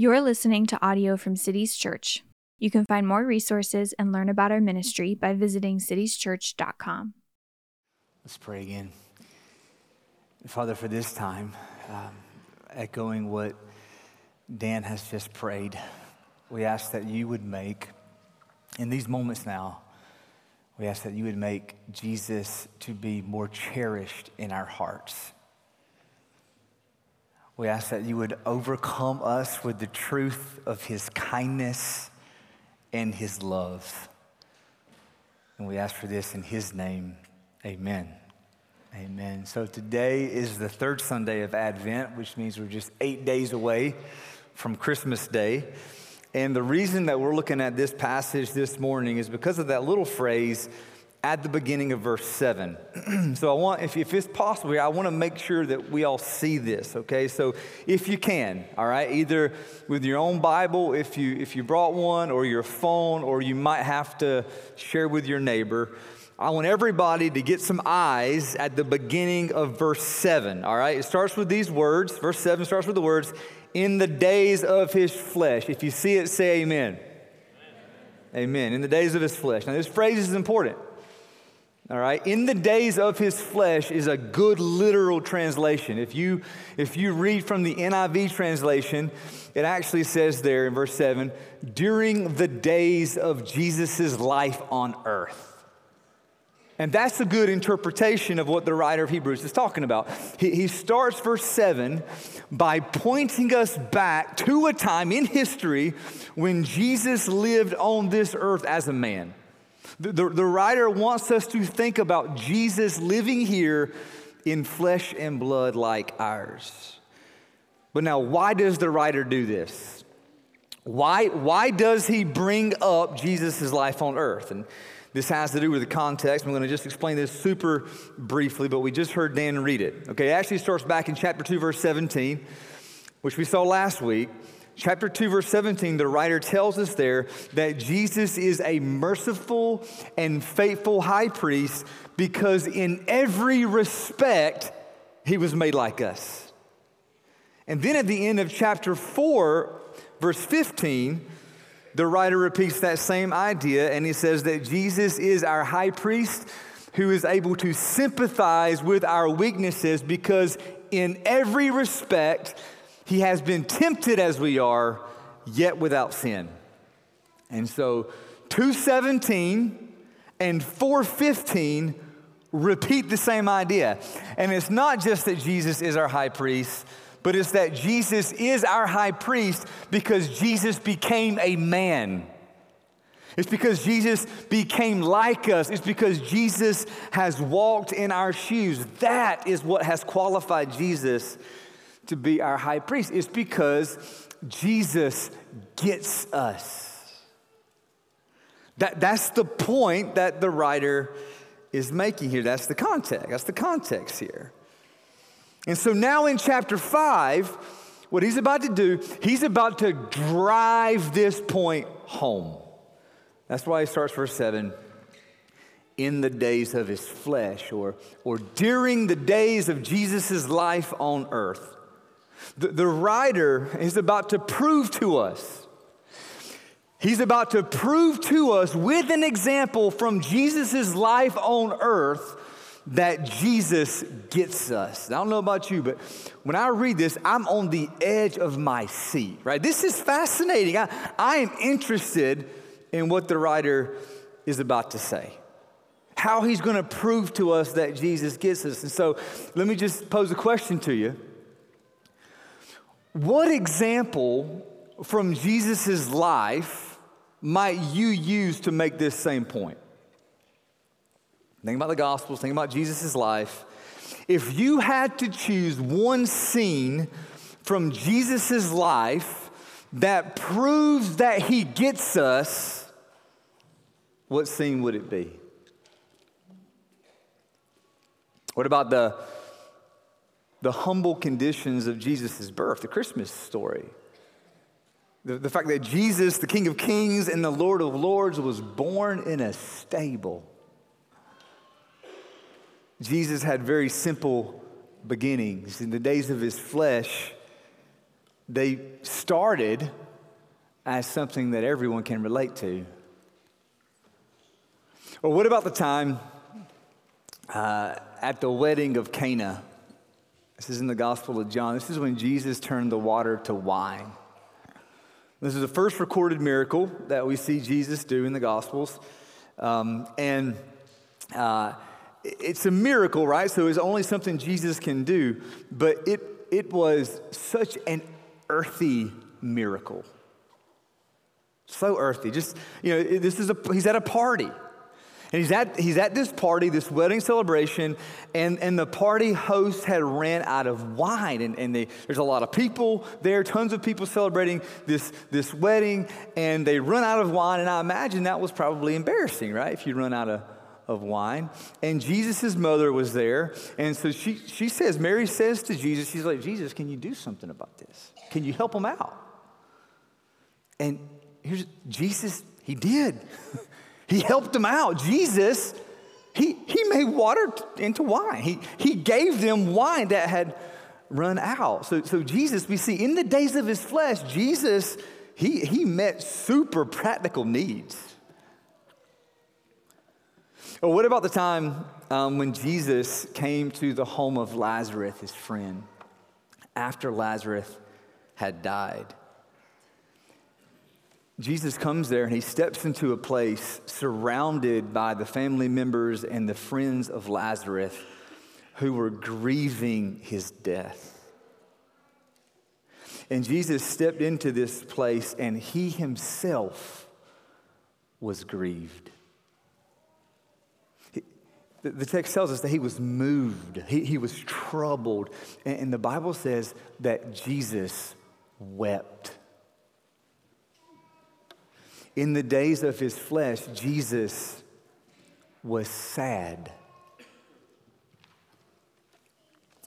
You're listening to audio from Cities Church. You can find more resources and learn about our ministry by visiting citieschurch.com. Let's pray again. Father, for this time, um, echoing what Dan has just prayed, we ask that you would make, in these moments now, we ask that you would make Jesus to be more cherished in our hearts. We ask that you would overcome us with the truth of his kindness and his love. And we ask for this in his name. Amen. Amen. So today is the third Sunday of Advent, which means we're just eight days away from Christmas Day. And the reason that we're looking at this passage this morning is because of that little phrase, at the beginning of verse 7. so I want, if, if it's possible, I want to make sure that we all see this, okay? So if you can, all right, either with your own Bible, if you, if you brought one, or your phone, or you might have to share with your neighbor, I want everybody to get some eyes at the beginning of verse 7, all right? It starts with these words. Verse 7 starts with the words, in the days of his flesh. If you see it, say amen. Amen. amen. In the days of his flesh. Now, this phrase is important. All right, in the days of his flesh is a good literal translation. If you if you read from the NIV translation, it actually says there in verse 7, during the days of Jesus' life on earth. And that's a good interpretation of what the writer of Hebrews is talking about. He, he starts verse 7 by pointing us back to a time in history when Jesus lived on this earth as a man. The, the, the, writer wants us to think about Jesus living here in flesh and blood like ours. But now, why does the writer do this? Why, why does he bring up Jesus' life on earth? And this has to do with the context. I'm going to just explain this super briefly, but we just heard Dan read it. Okay, it actually starts back in chapter 2, verse 17, which we saw last week chapter 2, verse 17, the writer tells us there that Jesus is a merciful and faithful high priest because in every respect, he was made like us. And then at the end of chapter 4, verse 15, the writer repeats that same idea and he says that Jesus is our high priest who is able to sympathize with our weaknesses because in every respect, he has been tempted as we are, yet without sin. And so 217 and 415 repeat the same idea. And it's not just that Jesus is our high priest, but it's that Jesus is our high priest because Jesus became a man. It's because Jesus became like us. It's because Jesus has walked in our shoes. That is what has qualified Jesus to be our high priest. It's because Jesus gets us. That, that's the point that the writer is making here. That's the context. That's the context here. And so now in chapter 5, what he's about to do, he's about to drive this point home. That's why he starts verse 7 in the days of his flesh or, or during the days of Jesus' life on earth. The, the writer is about to prove to us. He's about to prove to us with an example from Jesus' life on earth that Jesus gets us. I don't know about you, but when I read this, I'm on the edge of my seat, right? This is fascinating. I, I am interested in what the writer is about to say, how he's going to prove to us that Jesus gets us. And so let me just pose a question to you. What example from Jesus' life might you use to make this same point? Think about the Gospels, think about Jesus' life. If you had to choose one scene from Jesus' life that proves that he gets us, what scene would it be? What about the the humble conditions of Jesus' birth, the Christmas story. The, the fact that Jesus, the King of Kings and the Lord of Lords, was born in a stable. Jesus had very simple beginnings. In the days of his flesh, they started as something that everyone can relate to. Or what about the time uh, at the wedding of Cana? This is in the Gospel of John. This is when Jesus turned the water to wine. This is the first recorded miracle that we see Jesus do in the Gospels. Um, and uh, it's a miracle, right? So it's only something Jesus can do, but it, it was such an earthy miracle. So earthy. Just, you know, this is a, he's at a party. And he's at, he's at this party, this wedding celebration, and, and the party host had ran out of wine. And, and they, there's a lot of people there, tons of people celebrating this, this wedding, and they run out of wine. And I imagine that was probably embarrassing, right? If you run out of, of wine. And Jesus' mother was there. And so she, she says, Mary says to Jesus, she's like, Jesus, can you do something about this? Can you help him out? And here's Jesus, he did. He helped them out. Jesus, he, he made water into wine. He, he gave them wine that had run out. So, so Jesus, we see in the days of his flesh, Jesus, he, he met super practical needs. Or what about the time um, when Jesus came to the home of Lazarus, his friend, after Lazarus had died? Jesus comes there and he steps into a place surrounded by the family members and the friends of Lazarus who were grieving his death. And Jesus stepped into this place and he himself was grieved. the text tells us that he was moved, he, he was troubled. And, and the Bible says that Jesus wept. In the days of his flesh, Jesus was sad.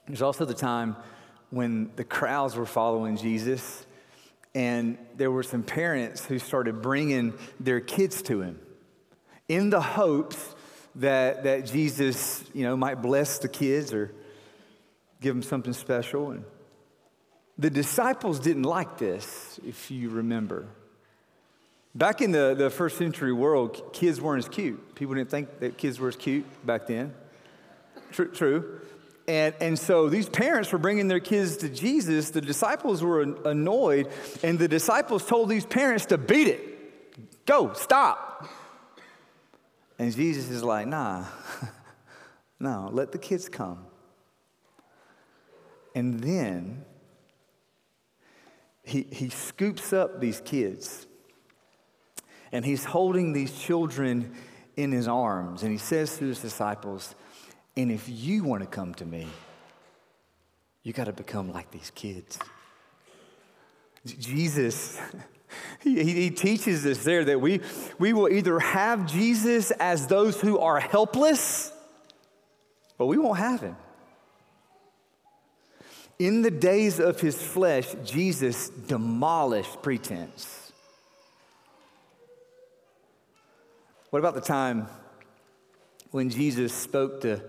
There's also the time when the crowds were following Jesus, and there were some parents who started bringing their kids to him in the hopes that, that Jesus, you know, might bless the kids or give them something special. And the disciples didn't like this, if you remember. Back in the, the first century world, kids weren't as cute. People didn't think that kids were as cute back then. True. true. And, and so these parents were bringing their kids to Jesus. The disciples were annoyed, and the disciples told these parents to beat it. Go, stop. And Jesus is like, nah, no, let the kids come. And then he, he scoops up these kids and he's holding these children in his arms. And he says to his disciples, And if you want to come to me, you got to become like these kids. Jesus, he, he, teaches us there that we, we will either have Jesus as those who are helpless, but we won't have him. In the days of his flesh, Jesus demolished pretense. What about the time when Jesus spoke to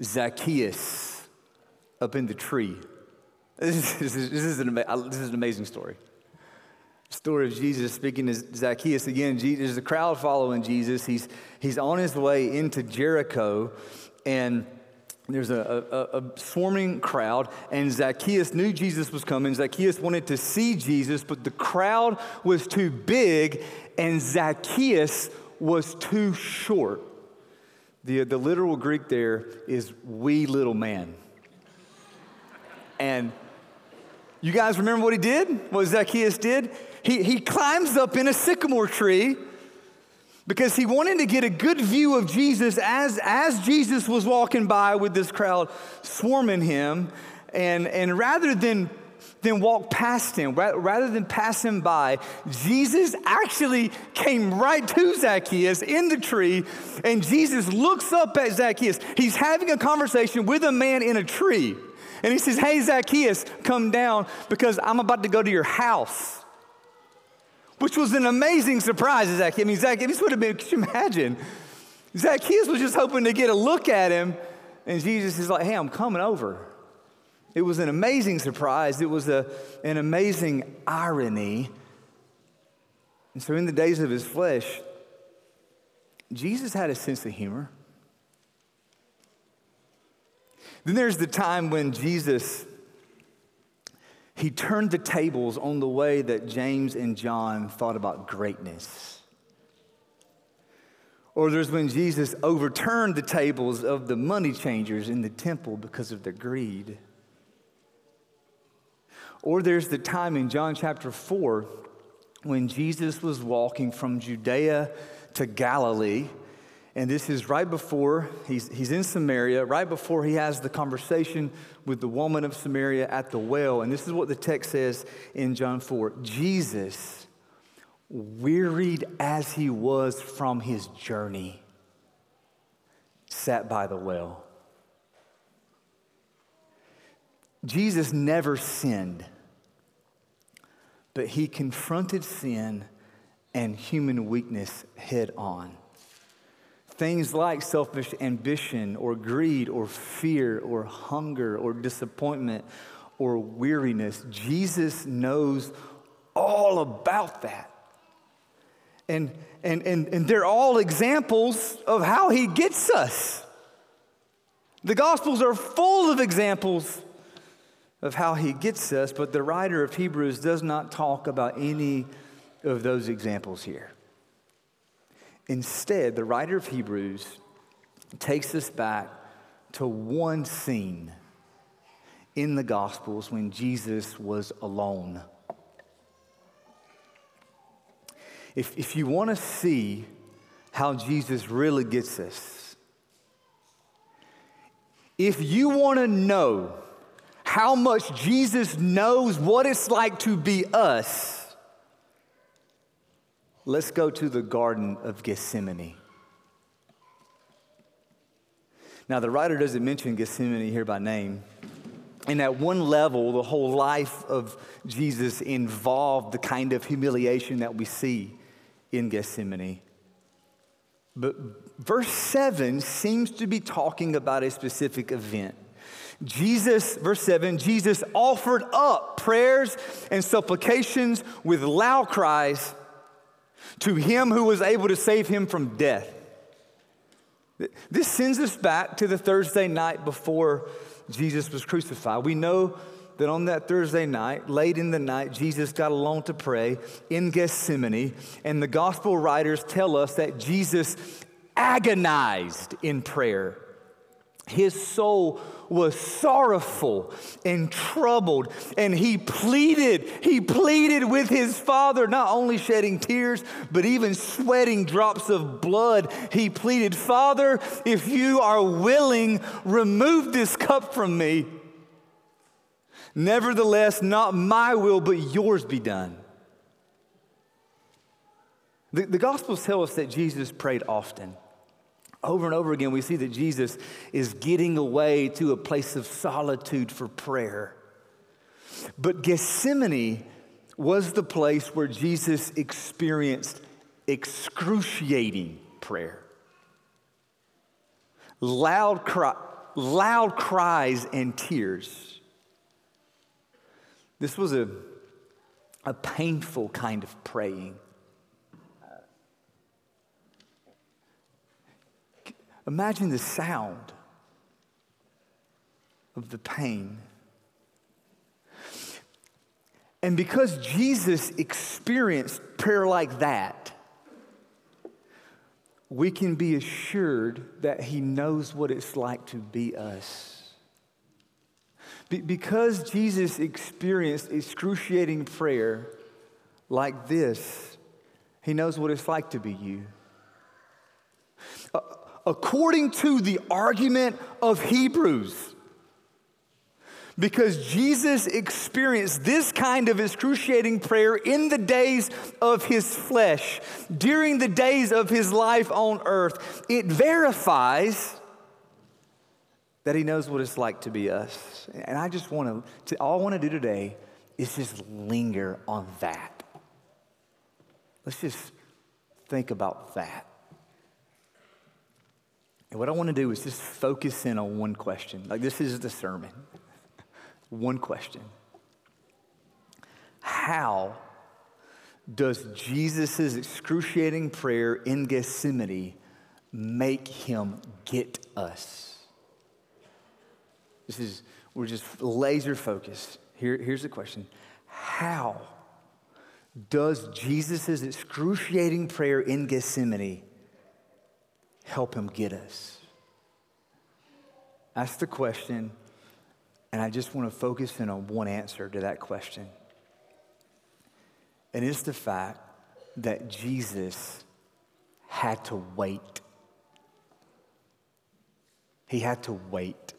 Zacchaeus up in the tree? This is, this is, an, this is an amazing story. story of Jesus speaking to Zacchaeus. Again, there's a crowd following Jesus. He's, he's on his way into Jericho, and there's a, a, a, swarming crowd, and Zacchaeus knew Jesus was coming. Zacchaeus wanted to see Jesus, but the crowd was too big, and Zacchaeus was too short. The, the literal Greek there is wee little man. And you guys remember what he did? What Zacchaeus did? He, he climbs up in a sycamore tree because he wanted to get a good view of Jesus as, as Jesus was walking by with this crowd swarming him. And, and rather than than walk past him. Rather than pass him by, Jesus actually came right to Zacchaeus in the tree, and Jesus looks up at Zacchaeus. He's having a conversation with a man in a tree. And he says, Hey, Zacchaeus, come down because I'm about to go to your house. Which was an amazing surprise to Zacchaeus. I mean, Zacchaeus would have been, could you imagine? Zacchaeus was just hoping to get a look at him, and Jesus is like, Hey, I'm coming over. It was an amazing surprise. It was a, an amazing irony. And so, in the days of his flesh, Jesus had a sense of humor. Then there's the time when Jesus he turned the tables on the way that James and John thought about greatness. Or there's when Jesus overturned the tables of the money changers in the temple because of their greed. Or there's the time in John chapter 4 when Jesus was walking from Judea to Galilee and this is right before he's, he's in Samaria, right before he has the conversation with the woman of Samaria at the well. And this is what the text says in John 4 Jesus, wearied as he was from his journey, sat by the well. Jesus never sinned, but he confronted sin and human weakness head on. Things like selfish ambition or greed or fear or hunger or disappointment or weariness. Jesus knows all about that. And, and, and, and they're all examples of how he gets us. The Gospels are full of examples of how he gets us, but the writer of Hebrews does not talk about any of those examples here. Instead, the writer of Hebrews takes us back to one scene in the Gospels when Jesus was alone. If, if you want to see how Jesus really gets us, if you want to know how much Jesus knows what it's like to be us, Let's go to the Garden of Gethsemane. Now, the writer doesn't mention Gethsemane here by name. And at one level, the whole life of Jesus involved the kind of humiliation that we see in Gethsemane. But verse 7 seems to be talking about a specific event. Jesus, verse 7, Jesus offered up prayers and supplications with loud cries to him who was able to save him from death. This sends us back to the Thursday night before Jesus was crucified. We know that on that Thursday night, late in the night, Jesus got alone to pray in Gethsemane, and the gospel writers tell us that Jesus agonized in prayer. His soul was sorrowful and troubled, and he pleaded, he pleaded with his father, not only shedding tears, but even sweating drops of blood. He pleaded, Father, if you are willing, remove this cup from me. Nevertheless, not my will, but yours be done. The, the Gospels tell us that Jesus prayed often. Over and over again, we see that Jesus is getting away to a place of solitude for prayer. But Gethsemane was the place where Jesus experienced excruciating prayer. Loud, cry, loud cries and tears. This was a, a painful kind of praying. Imagine the sound of the pain. And because Jesus experienced prayer like that, we can be assured that he knows what it's like to be us. Be- because Jesus experienced excruciating prayer like this, he knows what it's like to be you. Uh, according to the argument of Hebrews. Because Jesus experienced this kind of excruciating prayer in the days of his flesh, during the days of his life on earth, it verifies that he knows what it's like to be us. And I just want to, all I want to do today is just linger on that. Let's just think about that. And what I want to do is just focus in on one question. Like, this is the sermon. one question How does Jesus' excruciating prayer in Gethsemane make him get us? This is, we're just laser focused. Here, here's the question How does Jesus' excruciating prayer in Gethsemane help him get us? That's the question, and I just want to focus in on one answer to that question. And it's the fact that Jesus had to wait. He had to wait.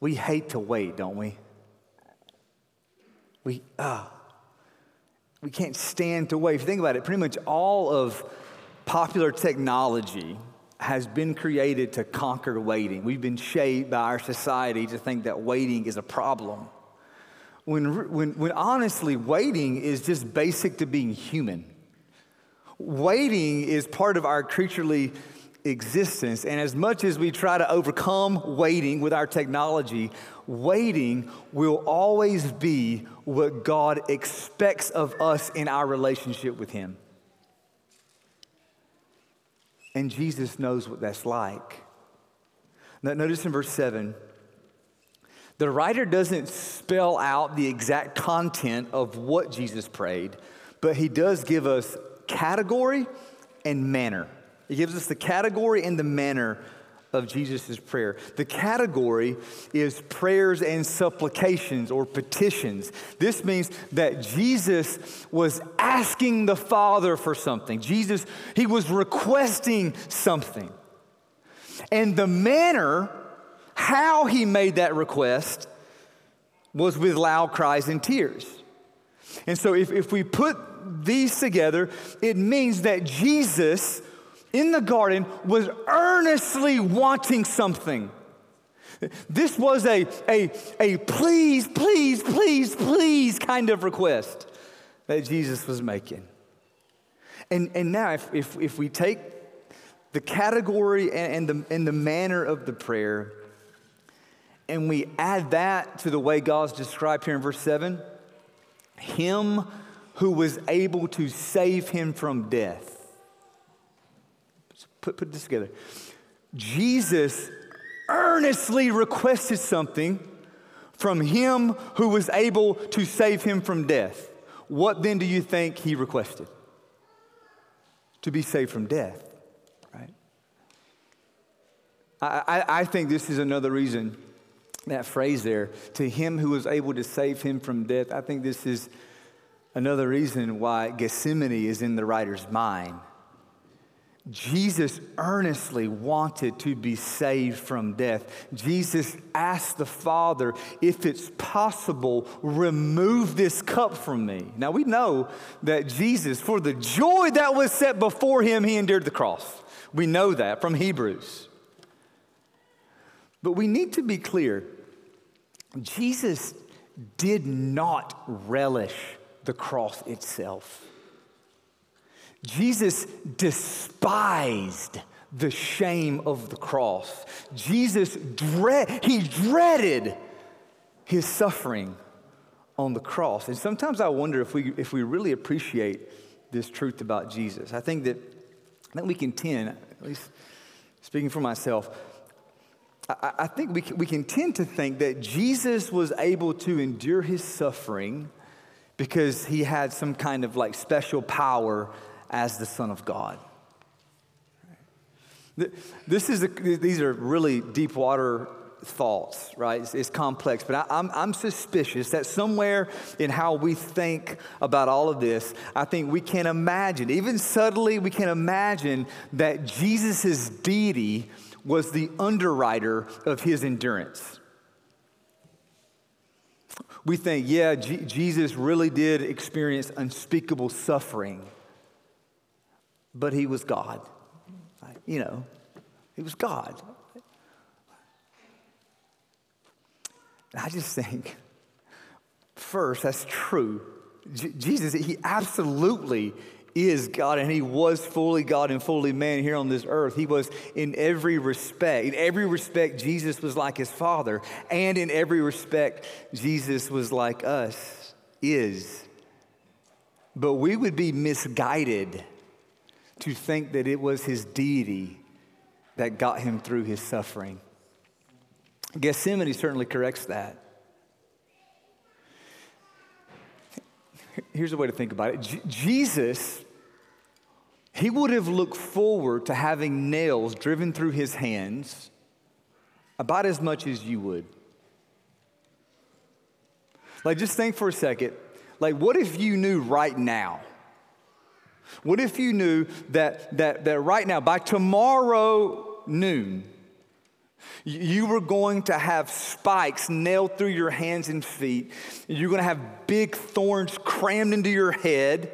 We hate to wait, don't we? We, ah, we can't stand to wait. If you think about it, pretty much all of popular technology has been created to conquer waiting. We've been shaped by our society to think that waiting is a problem. When, when, when honestly, waiting is just basic to being human. Waiting is part of our creaturely existence. And as much as we try to overcome waiting with our technology, waiting will always be what God expects of us in our relationship with Him. And Jesus knows what that's like. Now, notice in verse 7, the writer doesn't spell out the exact content of what Jesus prayed, but he does give us category and manner. He gives us the category and the manner of Jesus' prayer. The category is prayers and supplications or petitions. This means that Jesus was asking the Father for something. Jesus, he was requesting something. And the manner, how he made that request, was with loud cries and tears. And so if, if we put these together, it means that Jesus in the garden was earnestly wanting something. This was a, a, a please, please, please, please kind of request that Jesus was making. And, and now, if, if, if we take the category and, and, the, and the manner of the prayer, and we add that to the way God's described here in verse 7, Him who was able to save him from death put, put this together. Jesus earnestly requested something from him who was able to save him from death. What then do you think he requested? To be saved from death, right? I, I, I think this is another reason, that phrase there, to him who was able to save him from death. I think this is another reason why Gethsemane is in the writer's mind Jesus earnestly wanted to be saved from death. Jesus asked the Father, if it's possible, remove this cup from me. Now we know that Jesus, for the joy that was set before him, he endured the cross. We know that from Hebrews. But we need to be clear Jesus did not relish the cross itself. Jesus despised the shame of the cross. Jesus dread, he dreaded his suffering on the cross. And sometimes I wonder if we if we really appreciate this truth about Jesus. I think that I think we can tend, at least speaking for myself, I, I think we can, we can tend to think that Jesus was able to endure his suffering because he had some kind of like special power as the Son of God. This is a, these are really deep water thoughts, right? It's, it's complex, but I, I'm, I'm suspicious that somewhere in how we think about all of this, I think we can imagine, even subtly, we can imagine that Jesus' deity was the underwriter of his endurance. We think, yeah, G- Jesus really did experience unspeakable suffering but he was God. You know, he was God. I just think, first, that's true. Jesus, he absolutely is God and he was fully God and fully man here on this earth. He was in every respect. In every respect, Jesus was like his Father. And in every respect, Jesus was like us, is. But we would be misguided to think that it was his deity that got him through his suffering. Gethsemane certainly corrects that. Here's a way to think about it J- Jesus, he would have looked forward to having nails driven through his hands about as much as you would. Like, just think for a second. Like, what if you knew right now? What if you knew that, that, that right now, by tomorrow noon, you were going to have spikes nailed through your hands and feet. You're going to have big thorns crammed into your head.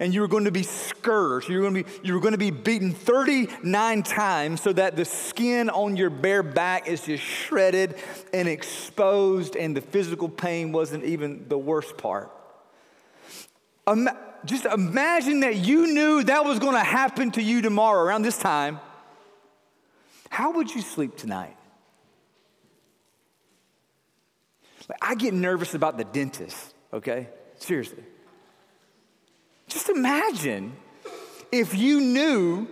And you were going to be scourged. You were going to be, you were going to be beaten 39 times so that the skin on your bare back is just shredded and exposed, and the physical pain wasn't even the worst part. Just imagine that you knew that was going to happen to you tomorrow around this time how would you sleep tonight? Like, I get nervous about the dentist, okay? Seriously. Just imagine if you knew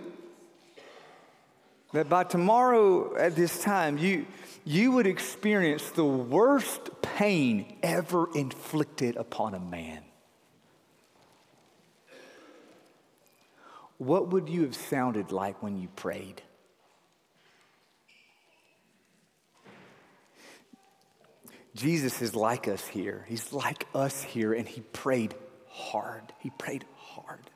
that by tomorrow at this time, you, you would experience the worst pain ever inflicted upon a man. What would you have sounded like when you prayed? Jesus is like us here. He's like us here, and he prayed hard. He prayed hard.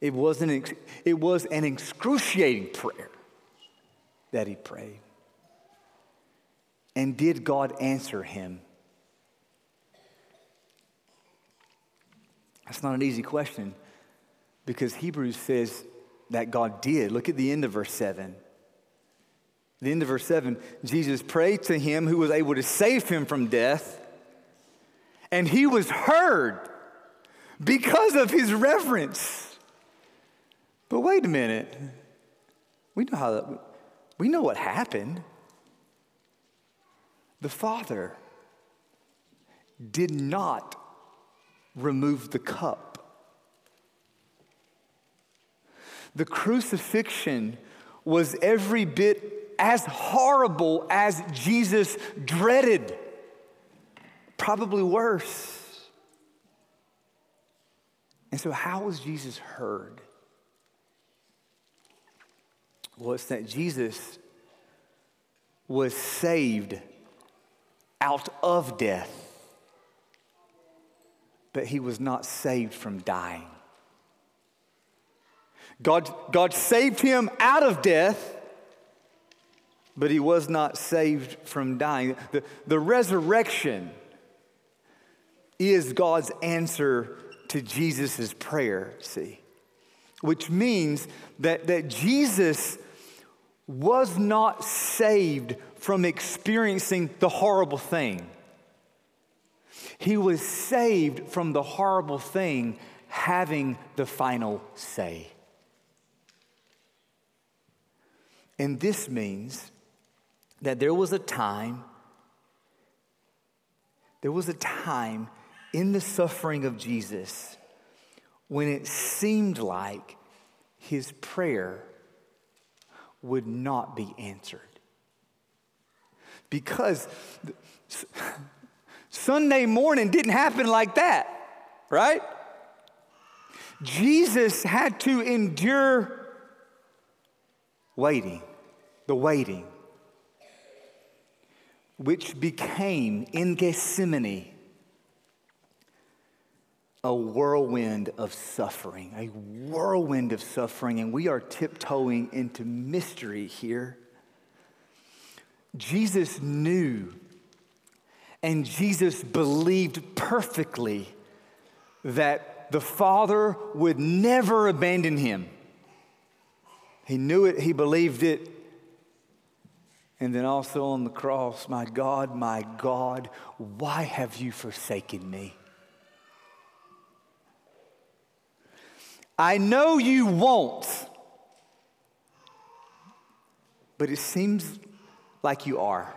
It was an, it was an excruciating prayer that he prayed. And did God answer him? That's not an easy question because Hebrews says that God did. Look at the end of verse 7 the end of verse 7, Jesus prayed to him who was able to save him from death, and he was heard because of his reverence. But wait a minute. We know how that, we know what happened. The Father did not remove the cup. The crucifixion was every bit as horrible as Jesus dreaded, probably worse. And so, how was Jesus heard? Well, it's that Jesus was saved out of death, but he was not saved from dying. God, God saved him out of death but he was not saved from dying. The, the resurrection is God's answer to Jesus' prayer, see, which means that, that Jesus was not saved from experiencing the horrible thing. He was saved from the horrible thing having the final say. And this means that there was a time, there was a time in the suffering of Jesus when it seemed like his prayer would not be answered. Because Sunday morning didn't happen like that, right? Jesus had to endure waiting, the waiting which became in Gethsemane a whirlwind of suffering, a whirlwind of suffering, and we are tiptoeing into mystery here. Jesus knew and Jesus believed perfectly that the Father would never abandon him. He knew it, he believed it, and then also on the cross, my God, my God, why have you forsaken me? I know you won't, but it seems like you are.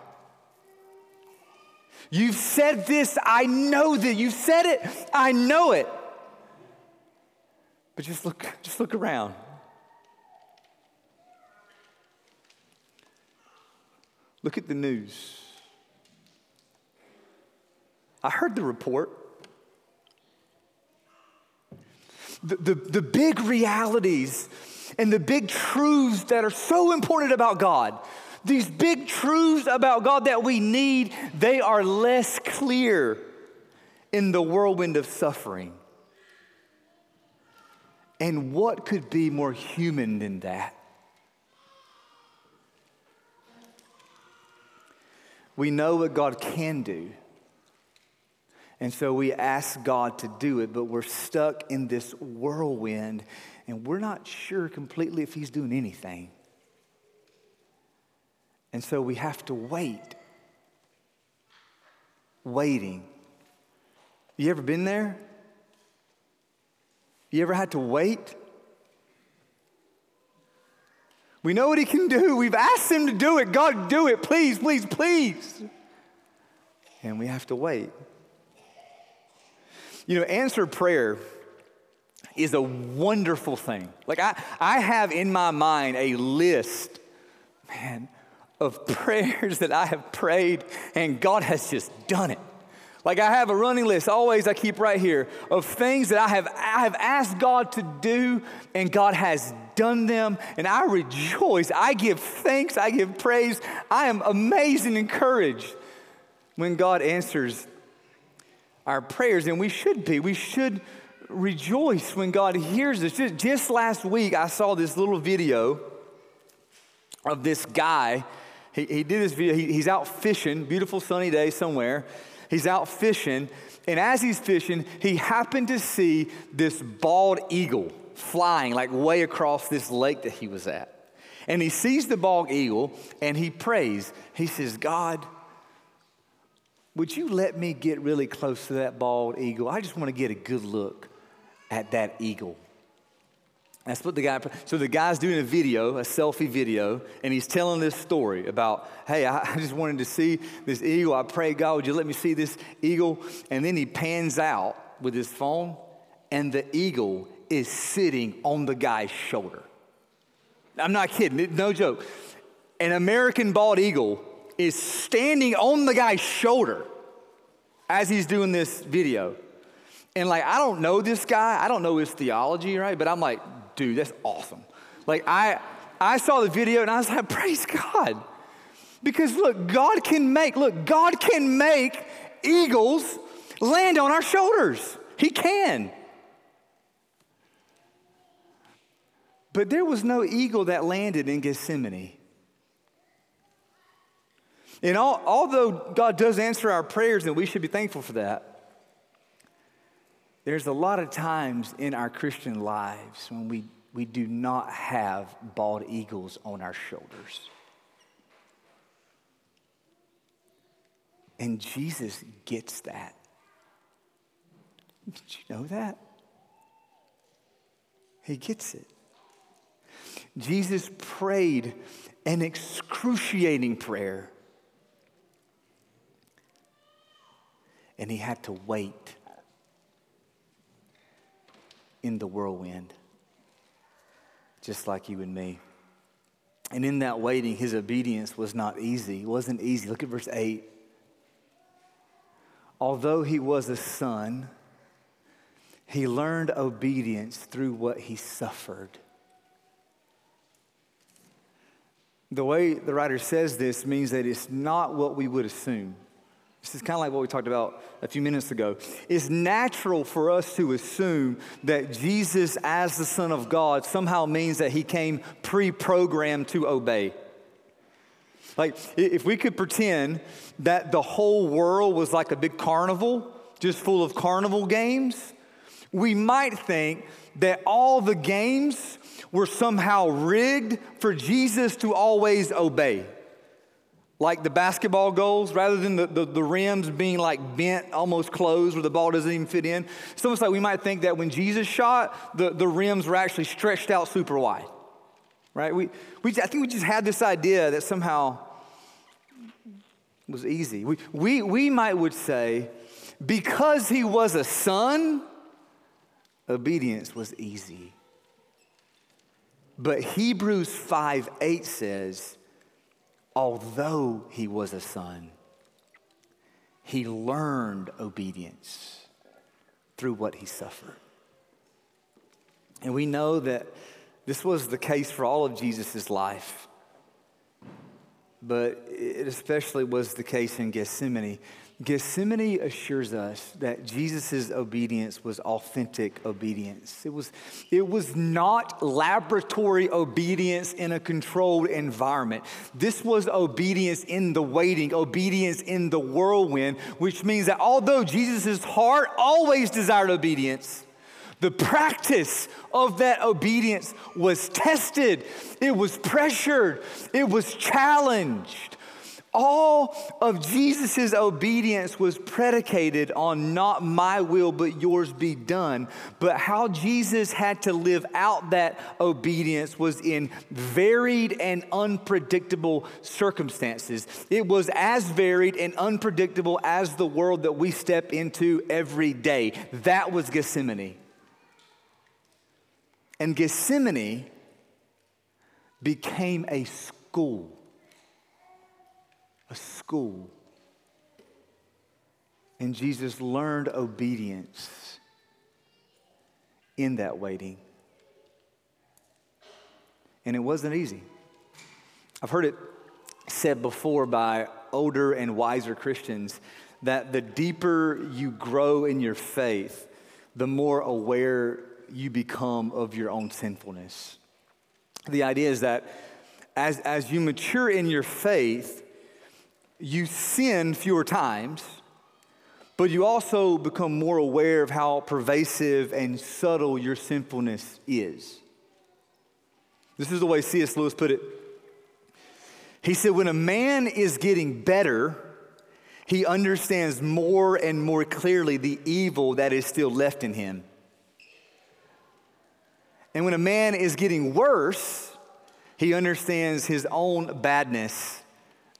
You've said this, I know that. You've said it, I know it. But just look, just look around. Look at the news. I heard the report. The, the, the big realities and the big truths that are so important about God, these big truths about God that we need, they are less clear in the whirlwind of suffering. And what could be more human than that? We know what God can do. And so we ask God to do it, but we're stuck in this whirlwind and we're not sure completely if He's doing anything. And so we have to wait. Waiting. You ever been there? You ever had to wait? We know what He can do. We've asked Him to do it. God, do it. Please, please, please. And we have to wait. You know, answered prayer is a wonderful thing. Like, I, I have in my mind a list, man, of prayers that I have prayed, and God has just done it. Like I have a running list, always I keep right here, of things that I have, I have asked God to do, and God has done them, and I rejoice. I give thanks, I give praise. I am amazed and encouraged when God answers our prayers, and we should be. We should rejoice when God hears us. Just, just last week, I saw this little video of this guy. He, he did this video, he, he's out fishing, beautiful sunny day somewhere. He's out fishing, and as he's fishing, he happened to see this bald eagle flying like way across this lake that he was at. And he sees the bald eagle and he prays. He says, God, would you let me get really close to that bald eagle? I just want to get a good look at that eagle. That's what the guy, so the guy's doing a video, a selfie video, and he's telling this story about, hey, I, just wanted to see this eagle. I pray, God, would you let me see this eagle? And then he pans out with his phone, and the eagle is sitting on the guy's shoulder. I'm not kidding, no joke. An American bald eagle is standing on the guy's shoulder as he's doing this video. And like, I don't know this guy, I don't know his theology, right? But I'm like, dude, that's awesome. Like, I, I saw the video and I was like, praise God. Because look, God can make, look, God can make eagles land on our shoulders. He can. But there was no eagle that landed in Gethsemane. And all, although God does answer our prayers, and we should be thankful for that, there's a lot of times in our Christian lives when we, we do not have bald eagles on our shoulders. And Jesus gets that. Did you know that? He gets it. Jesus prayed an excruciating prayer and he had to wait in the whirlwind, just like you and me. And in that waiting, his obedience was not easy. It wasn't easy. Look at verse 8. Although he was a son, he learned obedience through what he suffered. The way the writer says this means that it's not what we would assume. This is kind of like what we talked about a few minutes ago. It's natural for us to assume that Jesus, as the Son of God, somehow means that he came pre programmed to obey. Like, if we could pretend that the whole world was like a big carnival, just full of carnival games, we might think that all the games were somehow rigged for Jesus to always obey. like the basketball goals, rather than the, the, the, rims being like bent, almost closed, where the ball doesn't even fit in. It's almost like we might think that when Jesus shot, the, the rims were actually stretched out super wide, right? We, we, I think we just had this idea that somehow was easy. We, we, we might would say, because he was a son, obedience was easy. But Hebrews 5 8 says, although he was a son, he learned obedience through what he suffered. And we know that this was the case for all of Jesus' life, but it especially was the case in Gethsemane. Gethsemane assures us that Jesus' obedience was authentic obedience. It was, it was not laboratory obedience in a controlled environment. This was obedience in the waiting, obedience in the whirlwind, which means that although Jesus' heart always desired obedience, the practice of that obedience was tested, it was pressured, it was challenged. All of Jesus' obedience was predicated on not my will, but yours be done. But how Jesus had to live out that obedience was in varied and unpredictable circumstances. It was as varied and unpredictable as the world that we step into every day. That was Gethsemane. And Gethsemane became a school a school. And Jesus learned obedience in that waiting. And it wasn't easy. I've heard it said before by older and wiser Christians that the deeper you grow in your faith, the more aware you become of your own sinfulness. The idea is that as, as you mature in your faith, you sin fewer times, but you also become more aware of how pervasive and subtle your sinfulness is. This is the way C.S. Lewis put it. He said, When a man is getting better, he understands more and more clearly the evil that is still left in him. And when a man is getting worse, he understands his own badness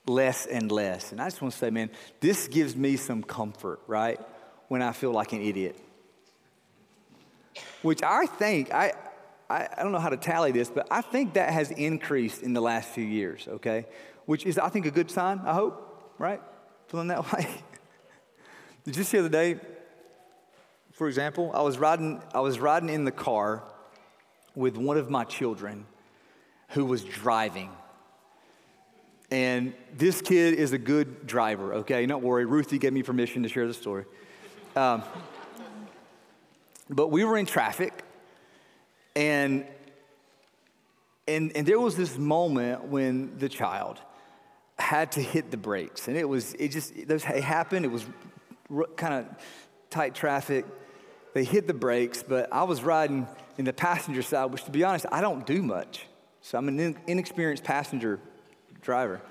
less and less. And I just want to say, man, this gives me some comfort, right? When I feel like an idiot. Which I think, I, I, I don't know how to tally this, but I think that has increased in the last few years, okay? Which is, I think, a good sign, I hope, right? Feeling that way. Just the other day, for example, I was riding, I was riding in the car with one of my children who was driving and this kid is a good driver, okay? Don't worry. Ruthie gave me permission to share the story. Um, but we were in traffic, and, and, and there was this moment when the child had to hit the brakes. And it was, it just, it happened. It was kind of tight traffic. They hit the brakes, but I was riding in the passenger side, which to be honest, I don't do much. So I'm an inexperienced passenger driver.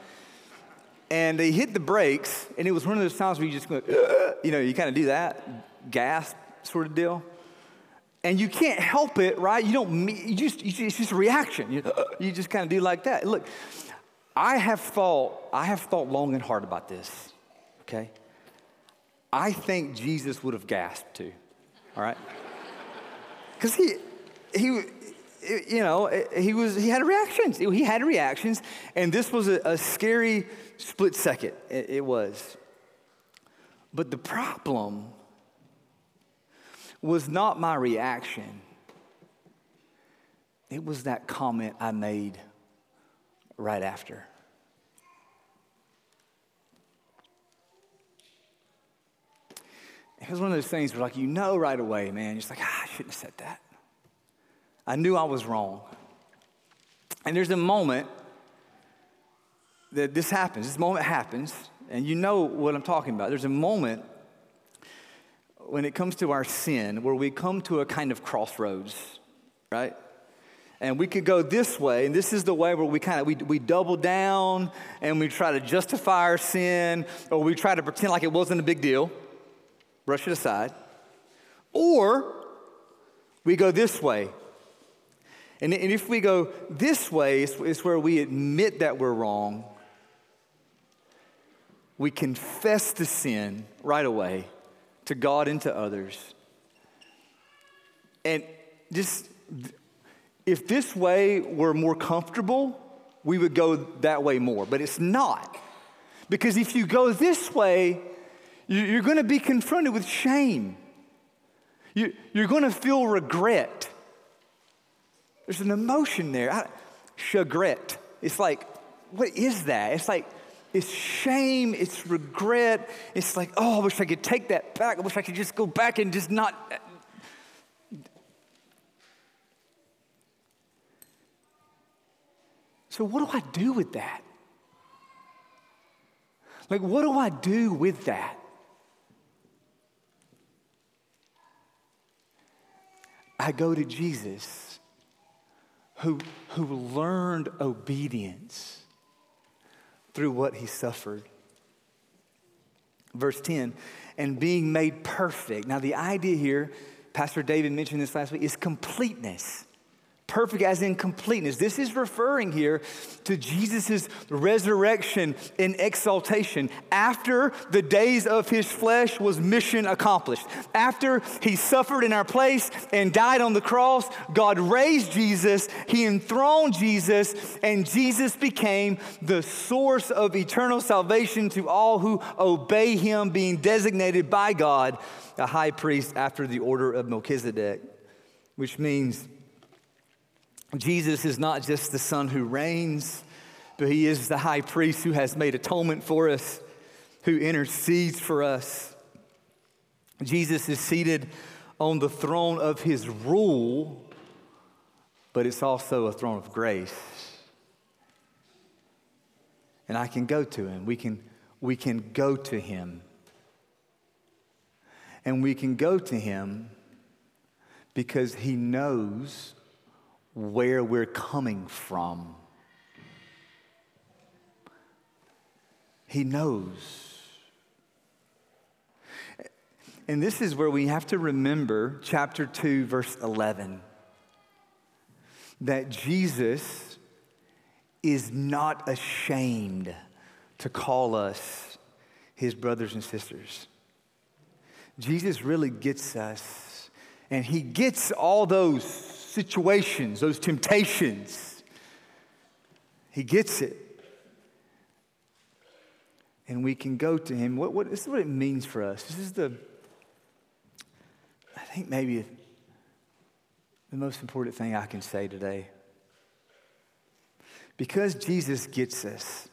And they hit the brakes, and it was one of those times where you just go, you know, you kind of do that gasp sort of deal. And you can't help it, right? You don't, you just, it's just a reaction. You, you just kind of do like that. Look, I have thought, I have thought long and hard about this, okay? I think Jesus would have gasped too, all right? Because he, he, you know, he was he had reactions. He had reactions, and this was a, a scary split second. It, it was. But the problem was not my reaction. It was that comment I made right after. It was one of those things where, like, you know right away, man, you're just like, ah, I shouldn't have said that. I knew I was wrong. And there's a moment that this happens. This moment happens, and you know what I'm talking about. There's a moment when it comes to our sin where we come to a kind of crossroads, right? And we could go this way, and this is the way where we kind of we, we double down and we try to justify our sin, or we try to pretend like it wasn't a big deal, brush it aside. Or we go this way. And, and if we go this way, it's, it's where we admit that we're wrong. We confess the sin right away to God and to others. And just if this way were more comfortable, we would go that way more, but it's not. Because if you go this way, you're going to be confronted with shame. You're going to feel regret. There's an emotion there. Chagret. It's like, what is that? It's like, it's shame, it's regret. It's like, oh, I wish I could take that back. I wish I could just go back and just not So, what do I do with that? Like, what do I do with that? I go to Jesus who, who learned obedience through what he suffered. Verse 10, and being made perfect. Now, the idea here, Pastor David mentioned this last week, is completeness perfect as in completeness. This is referring here to Jesus' resurrection and exaltation. After the days of his flesh was mission accomplished. After he suffered in our place and died on the cross, God raised Jesus, he enthroned Jesus, and Jesus became the source of eternal salvation to all who obey him, being designated by God a high priest after the order of Melchizedek, which means Jesus is not just the Son who reigns, but He is the high priest who has made atonement for us, who intercedes for us. Jesus is seated on the throne of His rule, but it's also a throne of grace. And I can go to Him. We can, we can go to Him. And we can go to Him because He knows where we're coming from. He knows. And this is where we have to remember chapter 2, verse 11, that Jesus is not ashamed to call us his brothers and sisters. Jesus really gets us, and he gets all those situations, those temptations. He gets it. And we can go to him. What, what, this is what it means for us. This is the, I think maybe the most important thing I can say today. Because Jesus gets us,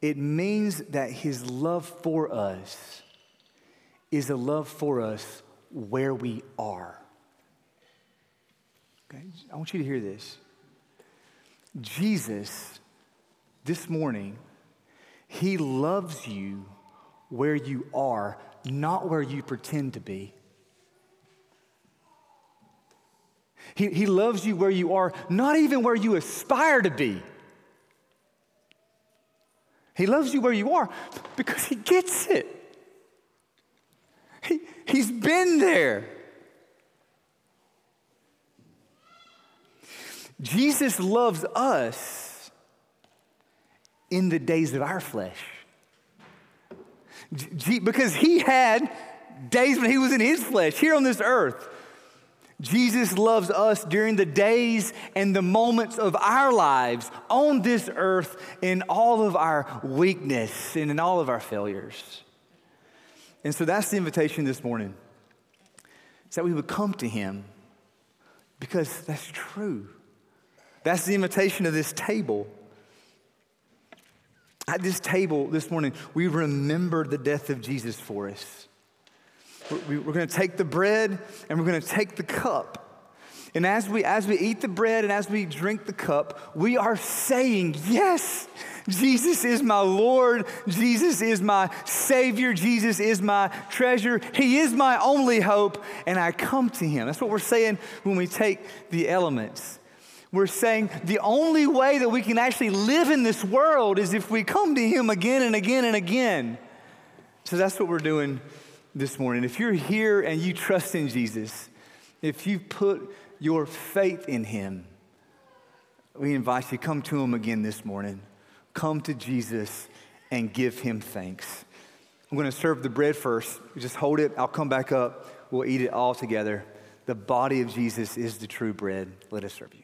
it means that his love for us is a love for us where we are. Okay? I want you to hear this. Jesus, this morning, he loves you where you are, not where you pretend to be. He, he loves you where you are, not even where you aspire to be. He loves you where you are because he gets it. He, he's been there. Jesus loves us in the days of our flesh. G- because he had days when he was in his flesh here on this earth. Jesus loves us during the days and the moments of our lives on this earth in all of our weakness and in all of our failures. And so that's the invitation this morning. Is that we would come to him because that's true. That's the invitation of this table. At this table this morning, we remember the death of Jesus for us. We're, going to take the bread and we're going to take the cup. And as we, as we eat the bread and as we drink the cup, we are saying, Yes, Jesus is my Lord. Jesus is my Savior. Jesus is my treasure. He is my only hope, and I come to Him. That's what we're saying when we take the elements. We're saying the only way that we can actually live in this world is if we come to Him again and again and again. So that's what we're doing this morning. If you're here and you trust in Jesus, if you put your faith in Him, we invite you to come to Him again this morning. Come to Jesus and give Him thanks. I'm going to serve the bread first. just hold it. I'll come back up. We'll eat it all together. The body of Jesus is the true bread. Let us serve you.